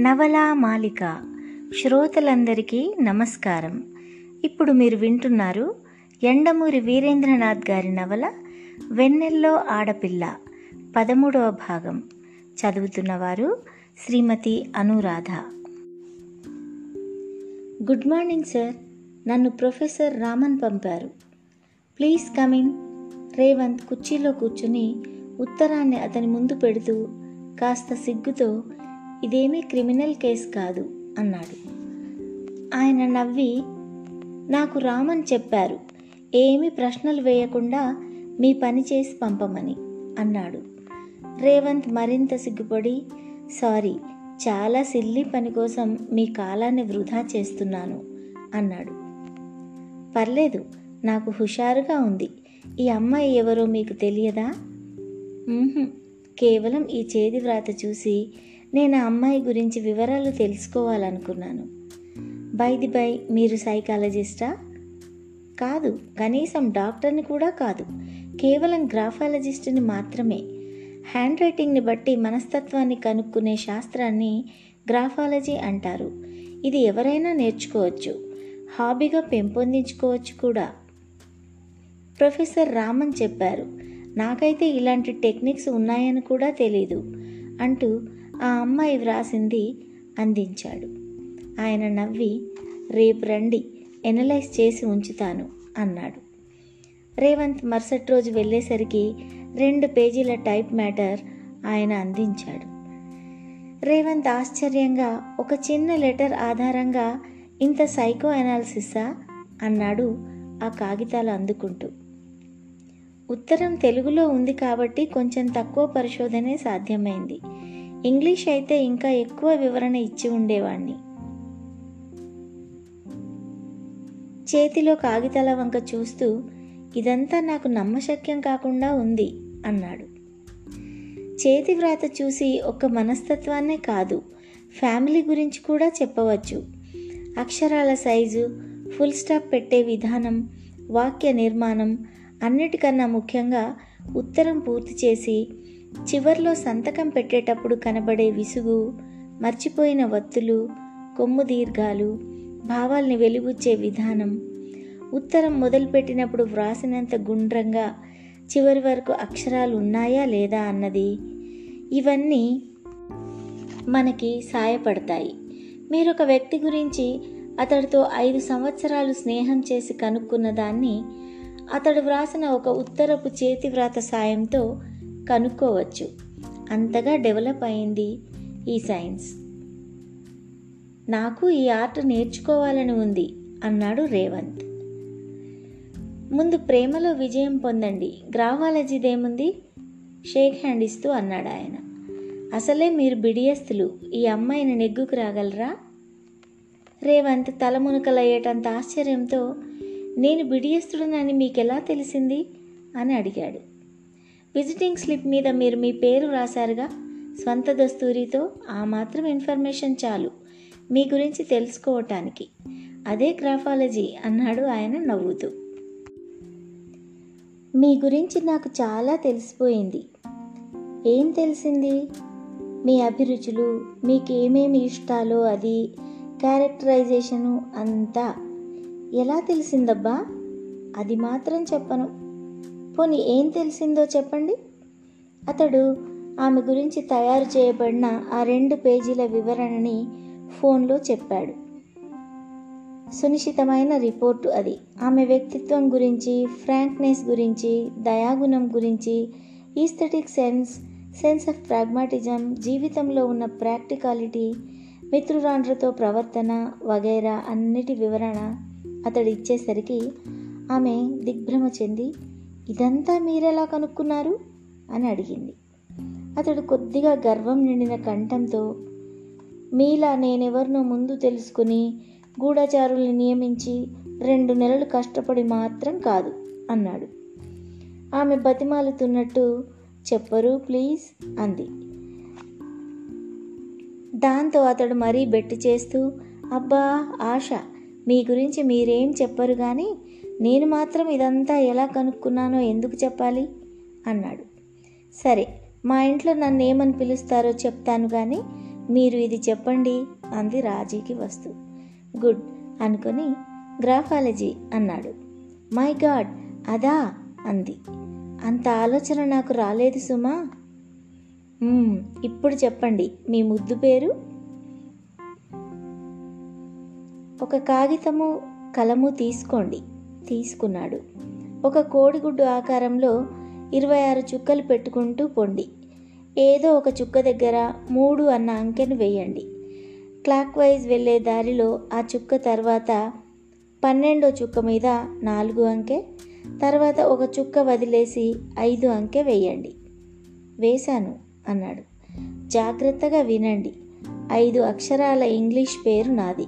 నవలా మాలిక. శ్రోతలందరికీ నమస్కారం. ఇప్పుడు మీరు వింటున్నారు ఎండమూరి వీరేంద్రనాథ్ గారి నవల వెన్నెల్లో ఆడపిల్ల పదమూడవ భాగం. చదువుతున్నవారు Srimati Anuradha. Good morning sir. నన్ను ప్రొఫెసర్ రామన్ పంపారు. ప్లీజ్ కమిన్ రేవంత్ కుర్చీలో కూర్చుని ఉత్తరాన్ని అతని ముందు పెడుతూ కాస్త సిగ్గుతో ఇదేమీ క్రిమినల్ కేస్ కాదు అన్నాడు. ఆయన నవ్వి నాకు రామన్ చెప్పారు ఏమీ ప్రశ్నలు వేయకుండా మీ పని చేసి పంపమని అన్నాడు. రేవంత్ మరింత సిగ్గుపడి సారీ చాలా సిల్లీ పని కోసం మీ కాలాన్ని వృధా చేస్తున్నాను అన్నాడు. పర్లేదు నాకు హుషారుగా ఉంది. ఈ అమ్మాయి ఎవరో మీకు తెలియదా? కేవలం ఈ చేతి వ్రాత చూసి నేను ఆ అమ్మాయి గురించి వివరాలు తెలుసుకోవాలనుకున్నాను. బైది బై మీరు సైకాలజిస్టా? కాదు కనీసం డాక్టర్ని కూడా కాదు. కేవలం గ్రాఫాలజిస్ట్ని మాత్రమే. హ్యాండ్ రైటింగ్ని బట్టి మనస్తత్వాన్ని కనుక్కునే శాస్త్రాన్ని గ్రాఫాలజీ అంటారు. ఇది ఎవరైనా నేర్చుకోవచ్చు. హాబీగా పెంపొందించుకోవచ్చు కూడా. ప్రొఫెసర్ రామన్ చెప్పారు నాకైతే ఇలాంటి టెక్నిక్స్ ఉన్నాయని కూడా తెలీదు అంటూ ఆ అమ్మాయి వ్రాసింది అందించాడు. ఆయన నవ్వి రేపు రండి ఎనలైజ్ చేసి ఉంచుతాను అన్నాడు. రేవంత్ మరుసటి రోజు వెళ్ళేసరికి రెండు పేజీల టైప్ మ్యాటర్ ఆయన అందించాడు. రేవంత్ ఆశ్చర్యంగా ఒక చిన్న లెటర్ ఆధారంగా ఇంత సైకో అనాలిసిసా అన్నాడు ఆ కాగితాలు అందుకుంటూ. ఉత్తరం తెలుగులో ఉంది కాబట్టి కొంచెం తక్కువ పరిశోధనే సాధ్యమైంది. ఇంగ్లీష్ అయితే ఇంకా ఎక్కువ వివరణ ఇచ్చి ఉండేవాణ్ణి. చేతిలో కాగితాల వంక చూస్తూ ఇదంతా నాకు నమ్మశక్యం కాకుండా ఉంది అన్నాడు. చేతి వ్రాత చూసి ఒక మనస్తత్వాన్నే కాదు ఫ్యామిలీ గురించి కూడా చెప్పవచ్చు. అక్షరాల సైజు ఫుల్ స్టాప్ పెట్టే విధానం వాక్య నిర్మాణం అన్నిటికన్నా ముఖ్యంగా ఉత్తరం పూర్తి చేసి చివర్లో సంతకం పెట్టేటప్పుడు కనబడే విసుగు మర్చిపోయిన వత్తులు కొమ్ము దీర్ఘాలు భావాల్ని వెలిబుచ్చే విధానం. ఉత్తరం మొదలుపెట్టినప్పుడు వ్రాసినంత గుండ్రంగా చివరి వరకు అక్షరాలు ఉన్నాయా లేదా అన్నది. ఇవన్నీ మనకి సాయపడతాయి. మీరు ఒక వ్యక్తి గురించి అతడితో ఐదు సంవత్సరాలు స్నేహం చేసి కనుక్కున్న దాన్ని అతడు వ్రాసిన ఒక ఉత్తరపు చేతి వ్రాత సాయంతో కనుక్కోవచ్చు. అంతగా డెవలప్ అయింది ఈ సైన్స్. నాకు ఈ ఆర్ట్ నేర్చుకోవాలని ఉంది అన్నాడు రేవంత్. ముందు ప్రేమలో విజయం పొందండి. గ్రావాలజీదేముంది షేక్ హ్యాండ్ ఇస్తూ అన్నాడు ఆయన. అసలే మీరు బిడియస్తులు ఈ అమ్మాయిని నెగ్గుకు రాగలరా? రేవంత్ తలమునకలయ్యేటంత ఆశ్చర్యంతో నేను బిడియస్తుడనని మీకెలా తెలిసింది? అని అడిగాడు. విజిటింగ్ స్లిప్ మీద మీరు మీ పేరు రాశారుగా స్వంత దస్తూరితో ఆ మాత్రం ఇన్ఫర్మేషన్ చాలు మీ గురించి తెలుసుకోవటానికి. అదే గ్రాఫాలజీ అన్నాడు ఆయన నవ్వుతూ. మీ గురించి నాకు చాలా తెలిసిపోయింది. ఏం తెలిసింది? మీ అభిరుచులు మీకు ఏమేమి ఇష్టాలో అది క్యారెక్టరైజేషను అంతా. ఎలా తెలిసిందబ్బా? అది మాత్రం చెప్పను. పోని ఏం తెలిసిందో చెప్పండి. అతడు ఆమె గురించి తయారు చేయబడిన ఆ రెండు పేజీల వివరణని ఫోన్లో చెప్పాడు. సునిశ్చితమైన రిపోర్టు అది. ఆమె వ్యక్తిత్వం గురించి ఫ్రాంక్నెస్ గురించి దయాగుణం గురించి aesthetic sense sense of pragmatism జీవితంలో ఉన్న ప్రాక్టికాలిటీ మిత్రురాండ్రతో ప్రవర్తన వగైరా అన్నిటి వివరణ అతడు ఇచ్చేసరికి ఆమె దిగ్భ్రమ చెంది ఇదంతా మీరెలా కనుక్కున్నారు? అని అడిగింది. అతడు కొద్దిగా గర్వం నిండిన కంఠంతో మీలా నేనెవరినో ముందు తెలుసుకుని గూఢచారుల్ని నియమించి రెండు నెలలు కష్టపడి మాత్రం కాదు అన్నాడు. ఆమె బతిమాలుతున్నట్టు చెప్పరు ప్లీజ్ అంది. దాంతో అతడు మరీ బెట్టి చేస్తూ అబ్బా ఆశ మీ గురించి మీరేం చెప్పరు కానీ నేను మాత్రం ఇదంతా ఎలా కనుక్కున్నానో ఎందుకు చెప్పాలి? అన్నాడు. సరే మా ఇంట్లో నన్ను ఏమని పిలుస్తారో చెప్తాను కానీ మీరు ఇది చెప్పండి అంది రాజీకి వస్తూ. గుడ్ అనుకొని గ్రాఫాలజీ అన్నాడు. మై గాడ్ అదా? అంది. అంత ఆలోచన నాకు రాలేదు సుమా. ఇప్పుడు చెప్పండి మీ ముద్దు పేరు? ఒక కాగితము కలము తీసుకోండి. తీసుకున్నాడు. ఒక కోడిగుడ్డు ఆకారంలో ఇరవై ఆరు చుక్కలు పెట్టుకుంటూ పొండి. ఏదో ఒక చుక్క దగ్గర మూడు అన్న అంకెను వేయండి. క్లాక్ వైజ్ వెళ్ళే దారిలో ఆ చుక్క తర్వాత పన్నెండో చుక్క మీద నాలుగు అంకె తర్వాత ఒక చుక్క వదిలేసి ఐదు అంకె వేయండి. వేశాను అన్నాడు. జాగ్రత్తగా వినండి. ఐదు అక్షరాల ఇంగ్లీష్ పేరు నాది.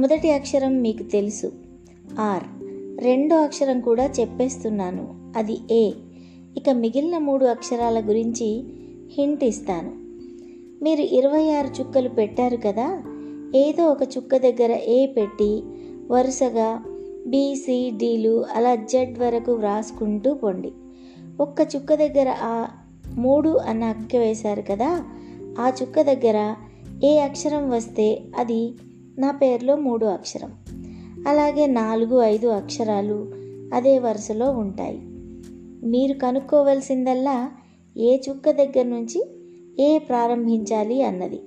మొదటి అక్షరం మీకు తెలుసు. ఆర్. రెండో అక్షరం కూడా చెప్పేస్తున్నాను. అది ఏ. ఇక మిగిలిన మూడు అక్షరాల గురించి హింట్ ఇస్తాను. మీరు ఇరవై ఆరు చుక్కలు పెట్టారు కదా? ఏదో ఒక చుక్క దగ్గర ఏ పెట్టి వరుసగా బీసీడీలు అలా జెడ్ వరకు వ్రాసుకుంటూ పొండి. ఒక్క చుక్క దగ్గర ఆ మూడు అన్న అక్క వేశారు కదా? ఆ చుక్క దగ్గర ఏ అక్షరం వస్తే అది నా పేరులో మూడు అక్షరం. అలాగే నాలుగు ఐదు అక్షరాలు అదే వరుసలో ఉంటాయి. మీరు కనుక్కోవలసిందల్లా ఏ చుక్క దగ్గర నుంచి ఏ ప్రారంభించాలి అన్నది.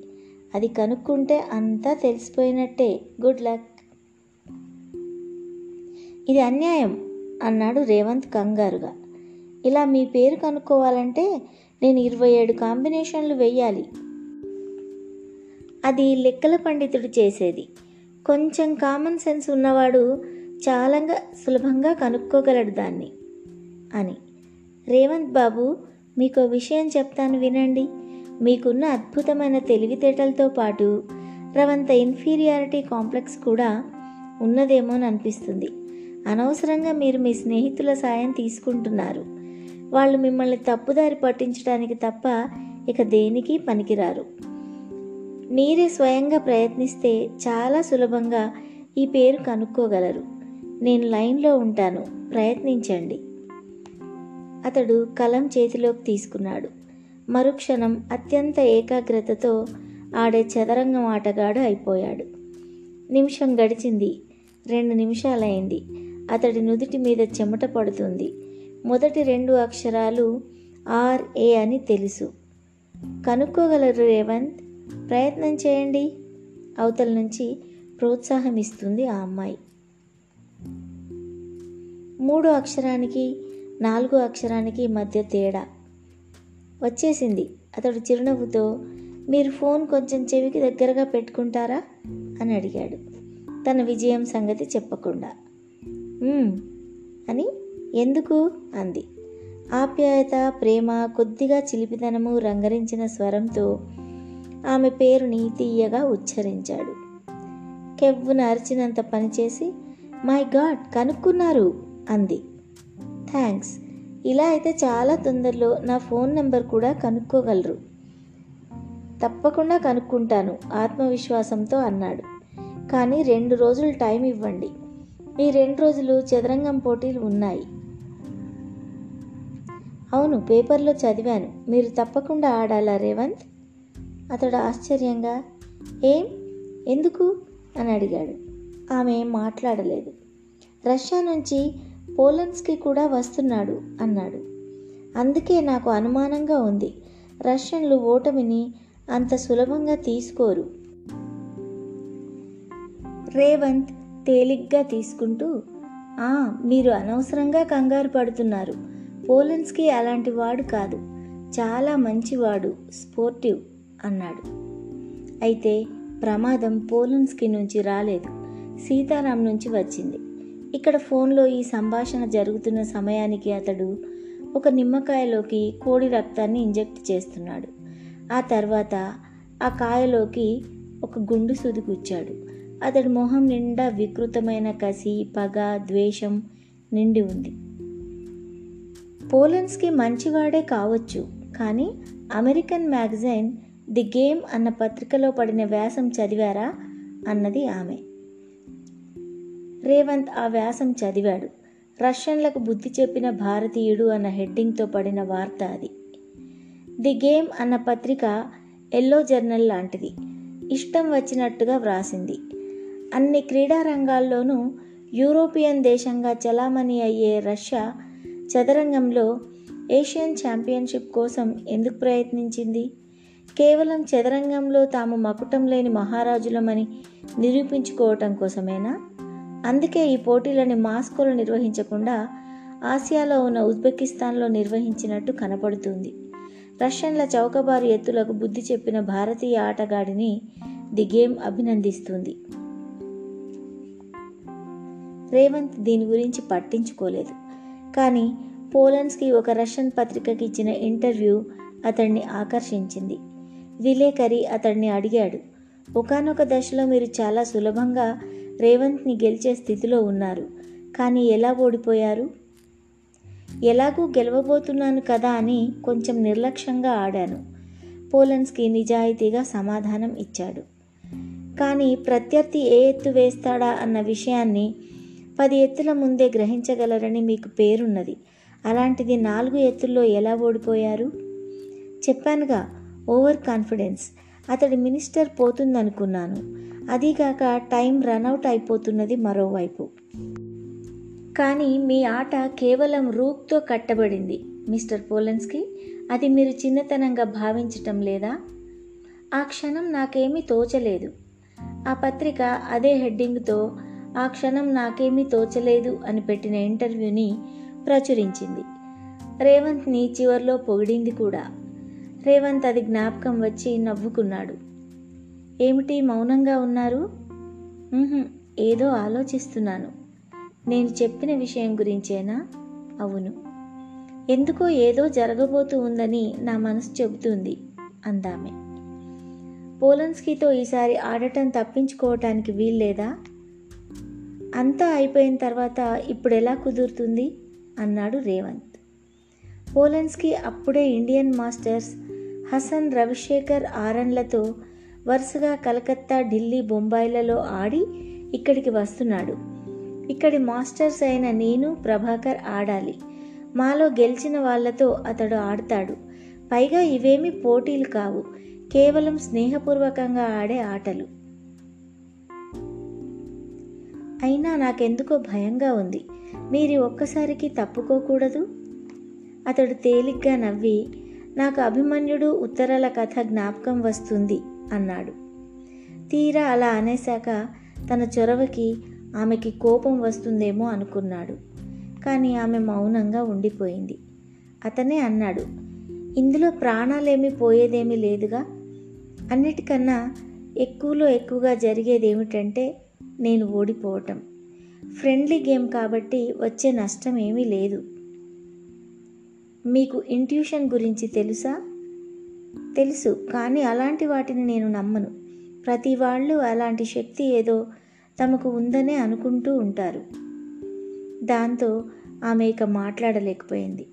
అది కనుక్కుంటే అంతా తెలిసిపోయినట్టే. Good luck. ఇది అన్యాయం అన్నాడు రేవంత్ కంగారుగా. ఇలా మీ పేరు కనుక్కోవాలంటే నేను ఇరవై ఏడు కాంబినేషన్లు వెయ్యాలి అది లెక్కల పండితుడు చేసేది. కొంచెం కామన్ సెన్స్ ఉన్నవాడు చాలా సులభంగా కనుక్కోగలడు దాన్ని అని. రేవంత్ బాబు మీకు విషయం చెప్తాను వినండి. మీకున్న అద్భుతమైన తెలివితేటలతో పాటు రవంత ఇన్ఫీరియారిటీ కాంప్లెక్స్ కూడా ఉన్నదేమోననిపిస్తుంది అనవసరంగా మీరు మీ స్నేహితుల సాయం తీసుకుంటున్నారు. వాళ్ళు మిమ్మల్ని తప్పుదారి పట్టించడానికి తప్ప ఇక దేనికి పనికిరారు. మీరే స్వయంగా ప్రయత్నిస్తే చాలా సులభంగా ఈ పేరు కనుక్కోగలరు. నేను లైన్లో ఉంటాను. ప్రయత్నించండి. అతడు కలం చేతిలోకి తీసుకున్నాడు. మరుక్షణం అత్యంత ఏకాగ్రతతో ఆడే చదరంగం ఆటగాడు అయిపోయాడు. నిమిషం గడిచింది. రెండు నిమిషాలైంది. అతడి నుదుటి మీద చెమట పడుతుంది. మొదటి రెండు అక్షరాలు ఆర్ఏ అని తెలుసు. కనుక్కోగలరు రేవంత్? ప్రయత్నం చేయండి. అవతల నుంచి ప్రోత్సాహం ఇస్తుంది ఆ అమ్మాయి. మూడో అక్షరానికి నాలుగో అక్షరానికి మధ్య తేడా. వచ్చేసింది. అతడు చిరునవ్వుతో మీరు ఫోన్ కొంచెం చెవికి దగ్గరగా పెట్టుకుంటారా? అని అడిగాడు. తన విజయం సంగతి చెప్పకుండా. అని ఎందుకు? అంది. ఆప్యాయత ప్రేమ కొద్దిగా చిలిపితనము రంగరించిన స్వరంతో ఆమె పేరుని తీయగా ఉచ్చరించాడు. కెవ్వున అరిచినంత పనిచేసి మై గాడ్ కనుక్కున్నారు అంది. థ్యాంక్స్ ఇలా అయితే చాలా తొందరలో నా ఫోన్ నెంబర్ కూడా కనుక్కోగలరు. తప్పకుండా కనుక్కుంటాను ఆత్మవిశ్వాసంతో అన్నాడు. కానీ రెండు రోజులు టైం ఇవ్వండి. ఈ రెండు రోజులు చదరంగం పోటీలు ఉన్నాయి. అవును పేపర్లో చదివాను. మీరు తప్పకుండా ఆడాలా రేవంత్? అతడు ఆశ్చర్యంగా ఏం? ఎందుకు? అని అడిగాడు. ఆమె ఏం మాట్లాడలేదు. రష్యా నుంచి పోలండ్స్కి కూడా వస్తున్నాడు అన్నాడు. అందుకే నాకు అనుమానంగా ఉంది. రష్యన్లు ఓటమిని అంత సులభంగా తీసుకోరు. రేవంత్ తేలిగ్గా తీసుకుంటూ "ఆ, మీరు అనవసరంగా కంగారు పడుతున్నారు. పోలన్స్కి అలాంటి వాడు కాదు. చాలా మంచివాడు స్పోర్టివ్. అన్నాడు. అయితే ప్రమాదం పోలన్స్కి నుంచి రాలేదు. సీతారాం నుంచి వచ్చింది. ఇక్కడ ఫోన్లో ఈ సంభాషణ జరుగుతున్న సమయానికి అతడు ఒక నిమ్మకాయలోకి కోడి రక్తాన్ని ఇంజెక్ట్ చేస్తున్నాడు. ఆ తర్వాత ఆ కాయలోకి ఒక గుండు సూది గుచ్చాడు అతడి మొహం నిండా వికృతమైన కసి పగ ద్వేషం నిండి ఉంది. పోలన్స్కి మంచివాడే కావచ్చు కానీ అమెరికన్ మ్యాగజైన్ ది గేమ్ అన్న పత్రికలో పడిన వ్యాసం చదివారా? అన్నది ఆమె. రేవంత్ ఆ వ్యాసం చదివాడు. రష్యన్లకు బుద్ధి చెప్పిన భారతీయుడు అన్న హెడ్డింగ్తో పడిన వార్త అది. ది గేమ్ అన్న పత్రిక ఎల్లో జర్నల్ లాంటిది. ఇష్టం వచ్చినట్టుగా వ్రాసింది. అన్ని క్రీడా రంగాల్లోనూ యూరోపియన్ దేశంగా చలామణి అయ్యే రష్యా చదరంగంలో ఏషియన్ ఛాంపియన్షిప్ కోసం ఎందుకు ప్రయత్నించింది? కేవలం చదరంగంలో తాము మకుటం లేని మహారాజులమని నిరూపించుకోవటం కోసమేనా? అందుకే ఈ పోటీలని మాస్కోలో నిర్వహించకుండా ఆసియాలో ఉన్న ఉజ్బెకిస్తాన్లో నిర్వహించినట్టు కనపడుతుంది. రష్యన్ల చౌకబారు ఎత్తులకు బుద్ధి చెప్పిన భారతీయ ఆటగాడిని ది గేమ్ అభినందిస్తుంది. రేవంత్ దీని గురించి పట్టించుకోలేదు. కానీ పోలన్స్కి ఒక రష్యన్ పత్రికకి ఇచ్చిన ఇంటర్వ్యూ అతన్ని ఆకర్షించింది. విలేకరి అతడిని అడిగాడు. ఒకనొక దశలో మీరు చాలా సులభంగా రేవంత్ని గెలిచే స్థితిలో ఉన్నారు. కానీ ఎలా ఓడిపోయారు? ఎలాగూ గెలవబోతున్నాను కదా అని కొంచెం నిర్లక్ష్యంగా ఆడాను. పోలన్స్కి నిజాయితీగా సమాధానం ఇచ్చాడు. కానీ ప్రత్యర్థి ఏ ఎత్తు వేస్తాడా అన్న విషయాన్ని పది ఎత్తుల ముందే గ్రహించగలరని మీకు పేరున్నది. అలాంటిది నాలుగు ఎత్తుల్లో ఎలా ఓడిపోయారు? చెప్పానుగా ఓవర్ కాన్ఫిడెన్స్. అతడి మినిస్టర్ పోతుందనుకున్నాను. అదీగాక టైం రన్అవుట్ అయిపోతున్నది మరోవైపు. కానీ మీ ఆట కేవలం రూక్తో కట్టబడింది మిస్టర్ పోలెన్స్కి. అది మీరు చిన్నతనంగా భావించటం లేదా? ఆ క్షణం నాకేమీ తోచలేదు. ఆ పత్రిక అదే హెడ్డింగ్తో ఆ క్షణం నాకేమీ తోచలేదు అని పెట్టిన ఇంటర్వ్యూని ప్రచురించింది. రేవంత్ని చివర్లో పొగిడింది కూడా. రేవంత్ అది జ్ఞాపకం వచ్చి నవ్వుకున్నాడు. ఏమిటి మౌనంగా ఉన్నారు? ఏదో ఆలోచిస్తున్నాను. నేను చెప్పిన విషయం గురించేనా? అవును. ఎందుకో ఏదో జరగబోతూ ఉందని నా మనసు చెబుతుంది అందామె. పోలన్స్కీతో ఈసారి ఆడటం తప్పించుకోవటానికి వీల్లేదా? అంతా అయిపోయిన తర్వాత ఇప్పుడు ఎలా కుదురుతుంది? అన్నాడు రేవంత్. పోలన్స్కి అప్పుడే ఇండియన్ మాస్టర్స్ హసన్ రవిశేఖర్ ఆరన్లతో వరుసగా కలకత్తా ఢిల్లీ బొంబాయిలలో ఆడి ఇక్కడికి వస్తున్నాడు. ఇక్కడి మాస్టర్స్ అయిన నేను ప్రభాకర్ ఆడాలి. మాలో గెలిచిన వాళ్ళతో అతడు ఆడతాడు. పైగా ఇవేమి పోటీలు కావు. కేవలం స్నేహపూర్వకంగా ఆడే ఆటలు. అయినా నాకెందుకో భయంగా ఉంది. మీరు ఒక్కసారికి తప్పుకోకూడదు? అతడు తేలిగ్గా నవ్వి నాకు అభిమన్యుడు ఉత్తరాల కథ జ్ఞాపకం వస్తుంది అన్నాడు. తీరా అలా అనేశాక తన చొరవకి ఆమెకి కోపం వస్తుందేమో అనుకున్నాడు. కానీ ఆమె మౌనంగా ఉండిపోయింది. అతనే అన్నాడు ఇందులో ప్రాణాలేమి పోయేదేమీ లేదుగా? అన్నిటికన్నా ఎక్కువలో ఎక్కువగా జరిగేది ఏమిటంటే నేను ఓడిపోవటం. ఫ్రెండ్లీ గేమ్ కాబట్టి వచ్చే నష్టం ఏమీ లేదు. మీకు ఇంట్యూషన్ గురించి తెలుసా? తెలుసు కానీ అలాంటి వాటిని నేను నమ్మను. ప్రతి వాళ్ళు అలాంటి శక్తి ఏదో తమకు ఉందనే అనుకుంటూ ఉంటారు. దాంతో ఆమె ఇక మాట్లాడలేకపోయింది.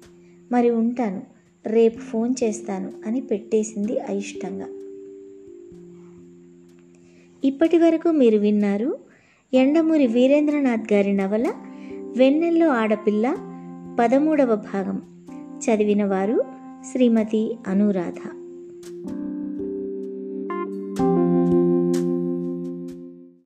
మరి ఉంటాను రేపు ఫోన్ చేస్తాను అని పెట్టేసింది అయిష్టంగా. ఇప్పటి వరకు మీరు విన్నారు ఎండమూరి వీరేంద్రనాథ్ గారి నవల వెన్నెల్లో ఆడపిల్ల పదమూడవ భాగం. చదివిన వారు శ్రీమతి అనురాధ.